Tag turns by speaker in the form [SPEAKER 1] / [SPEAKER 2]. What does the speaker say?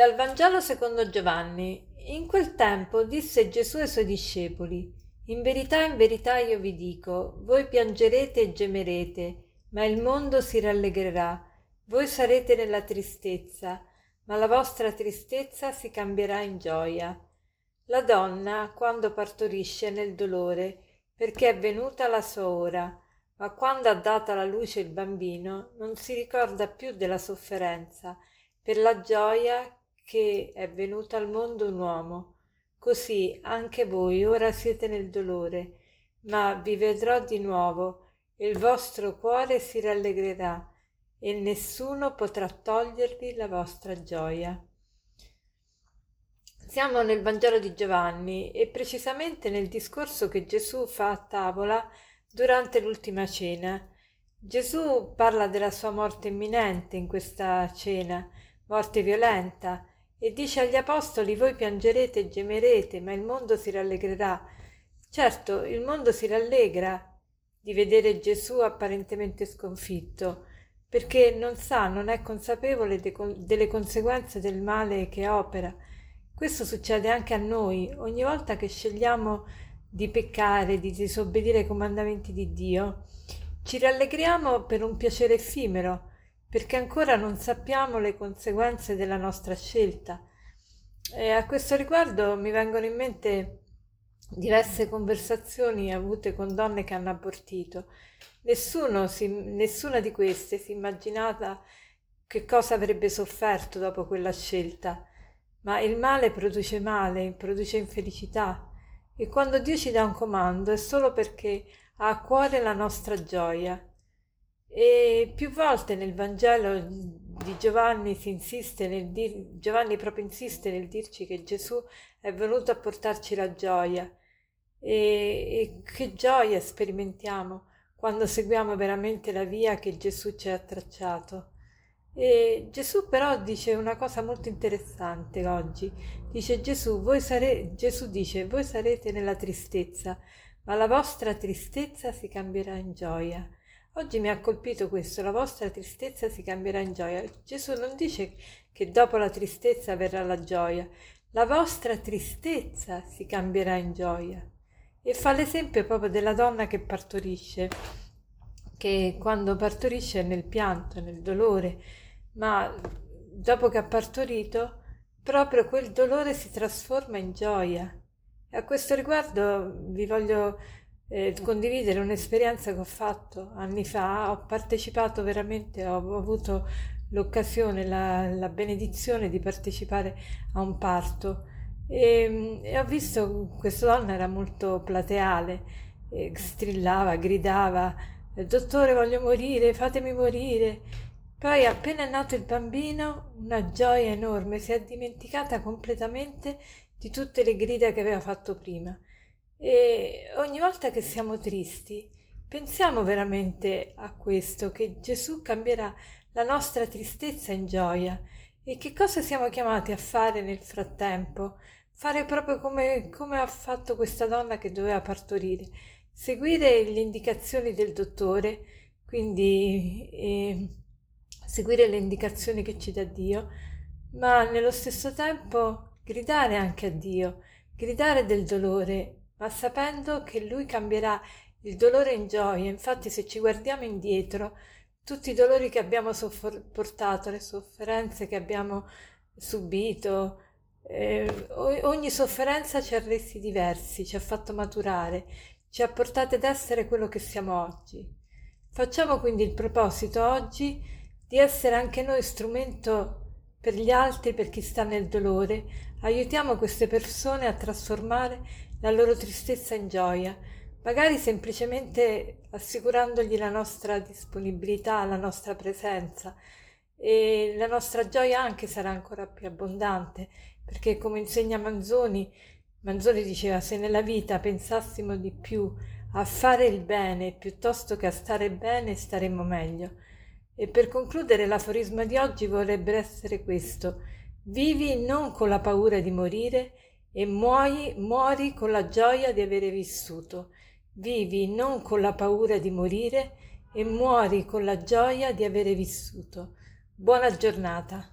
[SPEAKER 1] Dal Vangelo secondo Giovanni. In quel tempo disse Gesù ai suoi discepoli, In verità, in verità io vi dico, voi piangerete e gemerete, ma il mondo si rallegrerà. Voi sarete nella tristezza, ma la vostra tristezza si cambierà in gioia. La donna, quando partorisce, nel dolore, perché è venuta la sua ora, ma quando ha dato alla luce il bambino, non si ricorda più della sofferenza, per la gioia che è venuto al mondo un uomo. Così anche voi ora siete nel dolore, ma vi vedrò di nuovo e il vostro cuore si rallegrerà e nessuno potrà togliervi la vostra gioia. Siamo nel Vangelo di Giovanni e precisamente nel discorso che Gesù fa a tavola durante l'ultima cena. Gesù parla della sua morte imminente in questa cena, morte violenta, e dice agli apostoli voi piangerete e gemerete, ma il mondo si rallegrerà. Certo, il mondo si rallegra di vedere Gesù apparentemente sconfitto, perché non sa, non è consapevole de- delle conseguenze del male che opera. Questo succede anche a noi, ogni volta che scegliamo di peccare, di disobbedire ai comandamenti di Dio, ci rallegriamo per un piacere effimero, perché ancora non sappiamo le conseguenze della nostra scelta. E a questo riguardo mi vengono in mente diverse conversazioni avute con donne che hanno abortito. Si, nessuna di queste si immaginava che cosa avrebbe sofferto dopo quella scelta, ma il male produce male, produce infelicità e quando Dio ci dà un comando è solo perché ha a cuore la nostra gioia e più volte nel Vangelo di Giovanni si insiste nel dir, Giovanni proprio insiste nel dirci che Gesù è venuto a portarci la gioia. E, e che gioia sperimentiamo quando seguiamo veramente la via che Gesù ci ha tracciato. E Gesù però dice una cosa molto interessante oggi. Dice Gesù, voi sare- Gesù dice, voi sarete nella tristezza, ma la vostra tristezza si cambierà in gioia. Oggi mi ha colpito questo, la vostra tristezza si cambierà in gioia. Gesù non dice che dopo la tristezza verrà la gioia, la vostra tristezza si cambierà in gioia. E fa l'esempio proprio della donna che partorisce, che quando partorisce è nel pianto, nel dolore, ma dopo che ha partorito, proprio quel dolore si trasforma in gioia. E a questo riguardo vi voglio eh, condividere un'esperienza che ho fatto anni fa, ho partecipato veramente, ho avuto l'occasione, la, la benedizione di partecipare a un parto e, e ho visto questa donna era molto plateale, strillava, gridava, dottore voglio morire, fatemi morire. Poi appena è nato il bambino, una gioia enorme, si è dimenticata completamente di tutte le grida che aveva fatto prima. E ogni volta che siamo tristi, pensiamo veramente a questo, che Gesù cambierà la nostra tristezza in gioia. E che cosa siamo chiamati a fare nel frattempo? Fare proprio come, come ha fatto questa donna che doveva partorire. Seguire le indicazioni del dottore, quindi eh, seguire le indicazioni che ci dà Dio, ma nello stesso tempo gridare anche a Dio, gridare del dolore ma sapendo che lui cambierà il dolore in gioia. Infatti, se ci guardiamo indietro, tutti i dolori che abbiamo sopportato, le sofferenze che abbiamo subito, eh, ogni sofferenza ci ha resi diversi, ci ha fatto maturare, ci ha portati ad essere quello che siamo oggi. Facciamo quindi il proposito oggi di essere anche noi strumento per gli altri, per chi sta nel dolore. Aiutiamo queste persone a trasformare la loro tristezza in gioia, magari semplicemente assicurandogli la nostra disponibilità, la nostra presenza e la nostra gioia anche sarà ancora più abbondante, perché come insegna Manzoni, Manzoni diceva se nella vita pensassimo di più a fare il bene piuttosto che a stare bene staremmo meglio. E per concludere l'aforisma di oggi vorrebbe essere questo: vivi non con la paura di morire, e muori, muori con la gioia di avere vissuto. Vivi non con la paura di morire e muori con la gioia di avere vissuto. Buona giornata.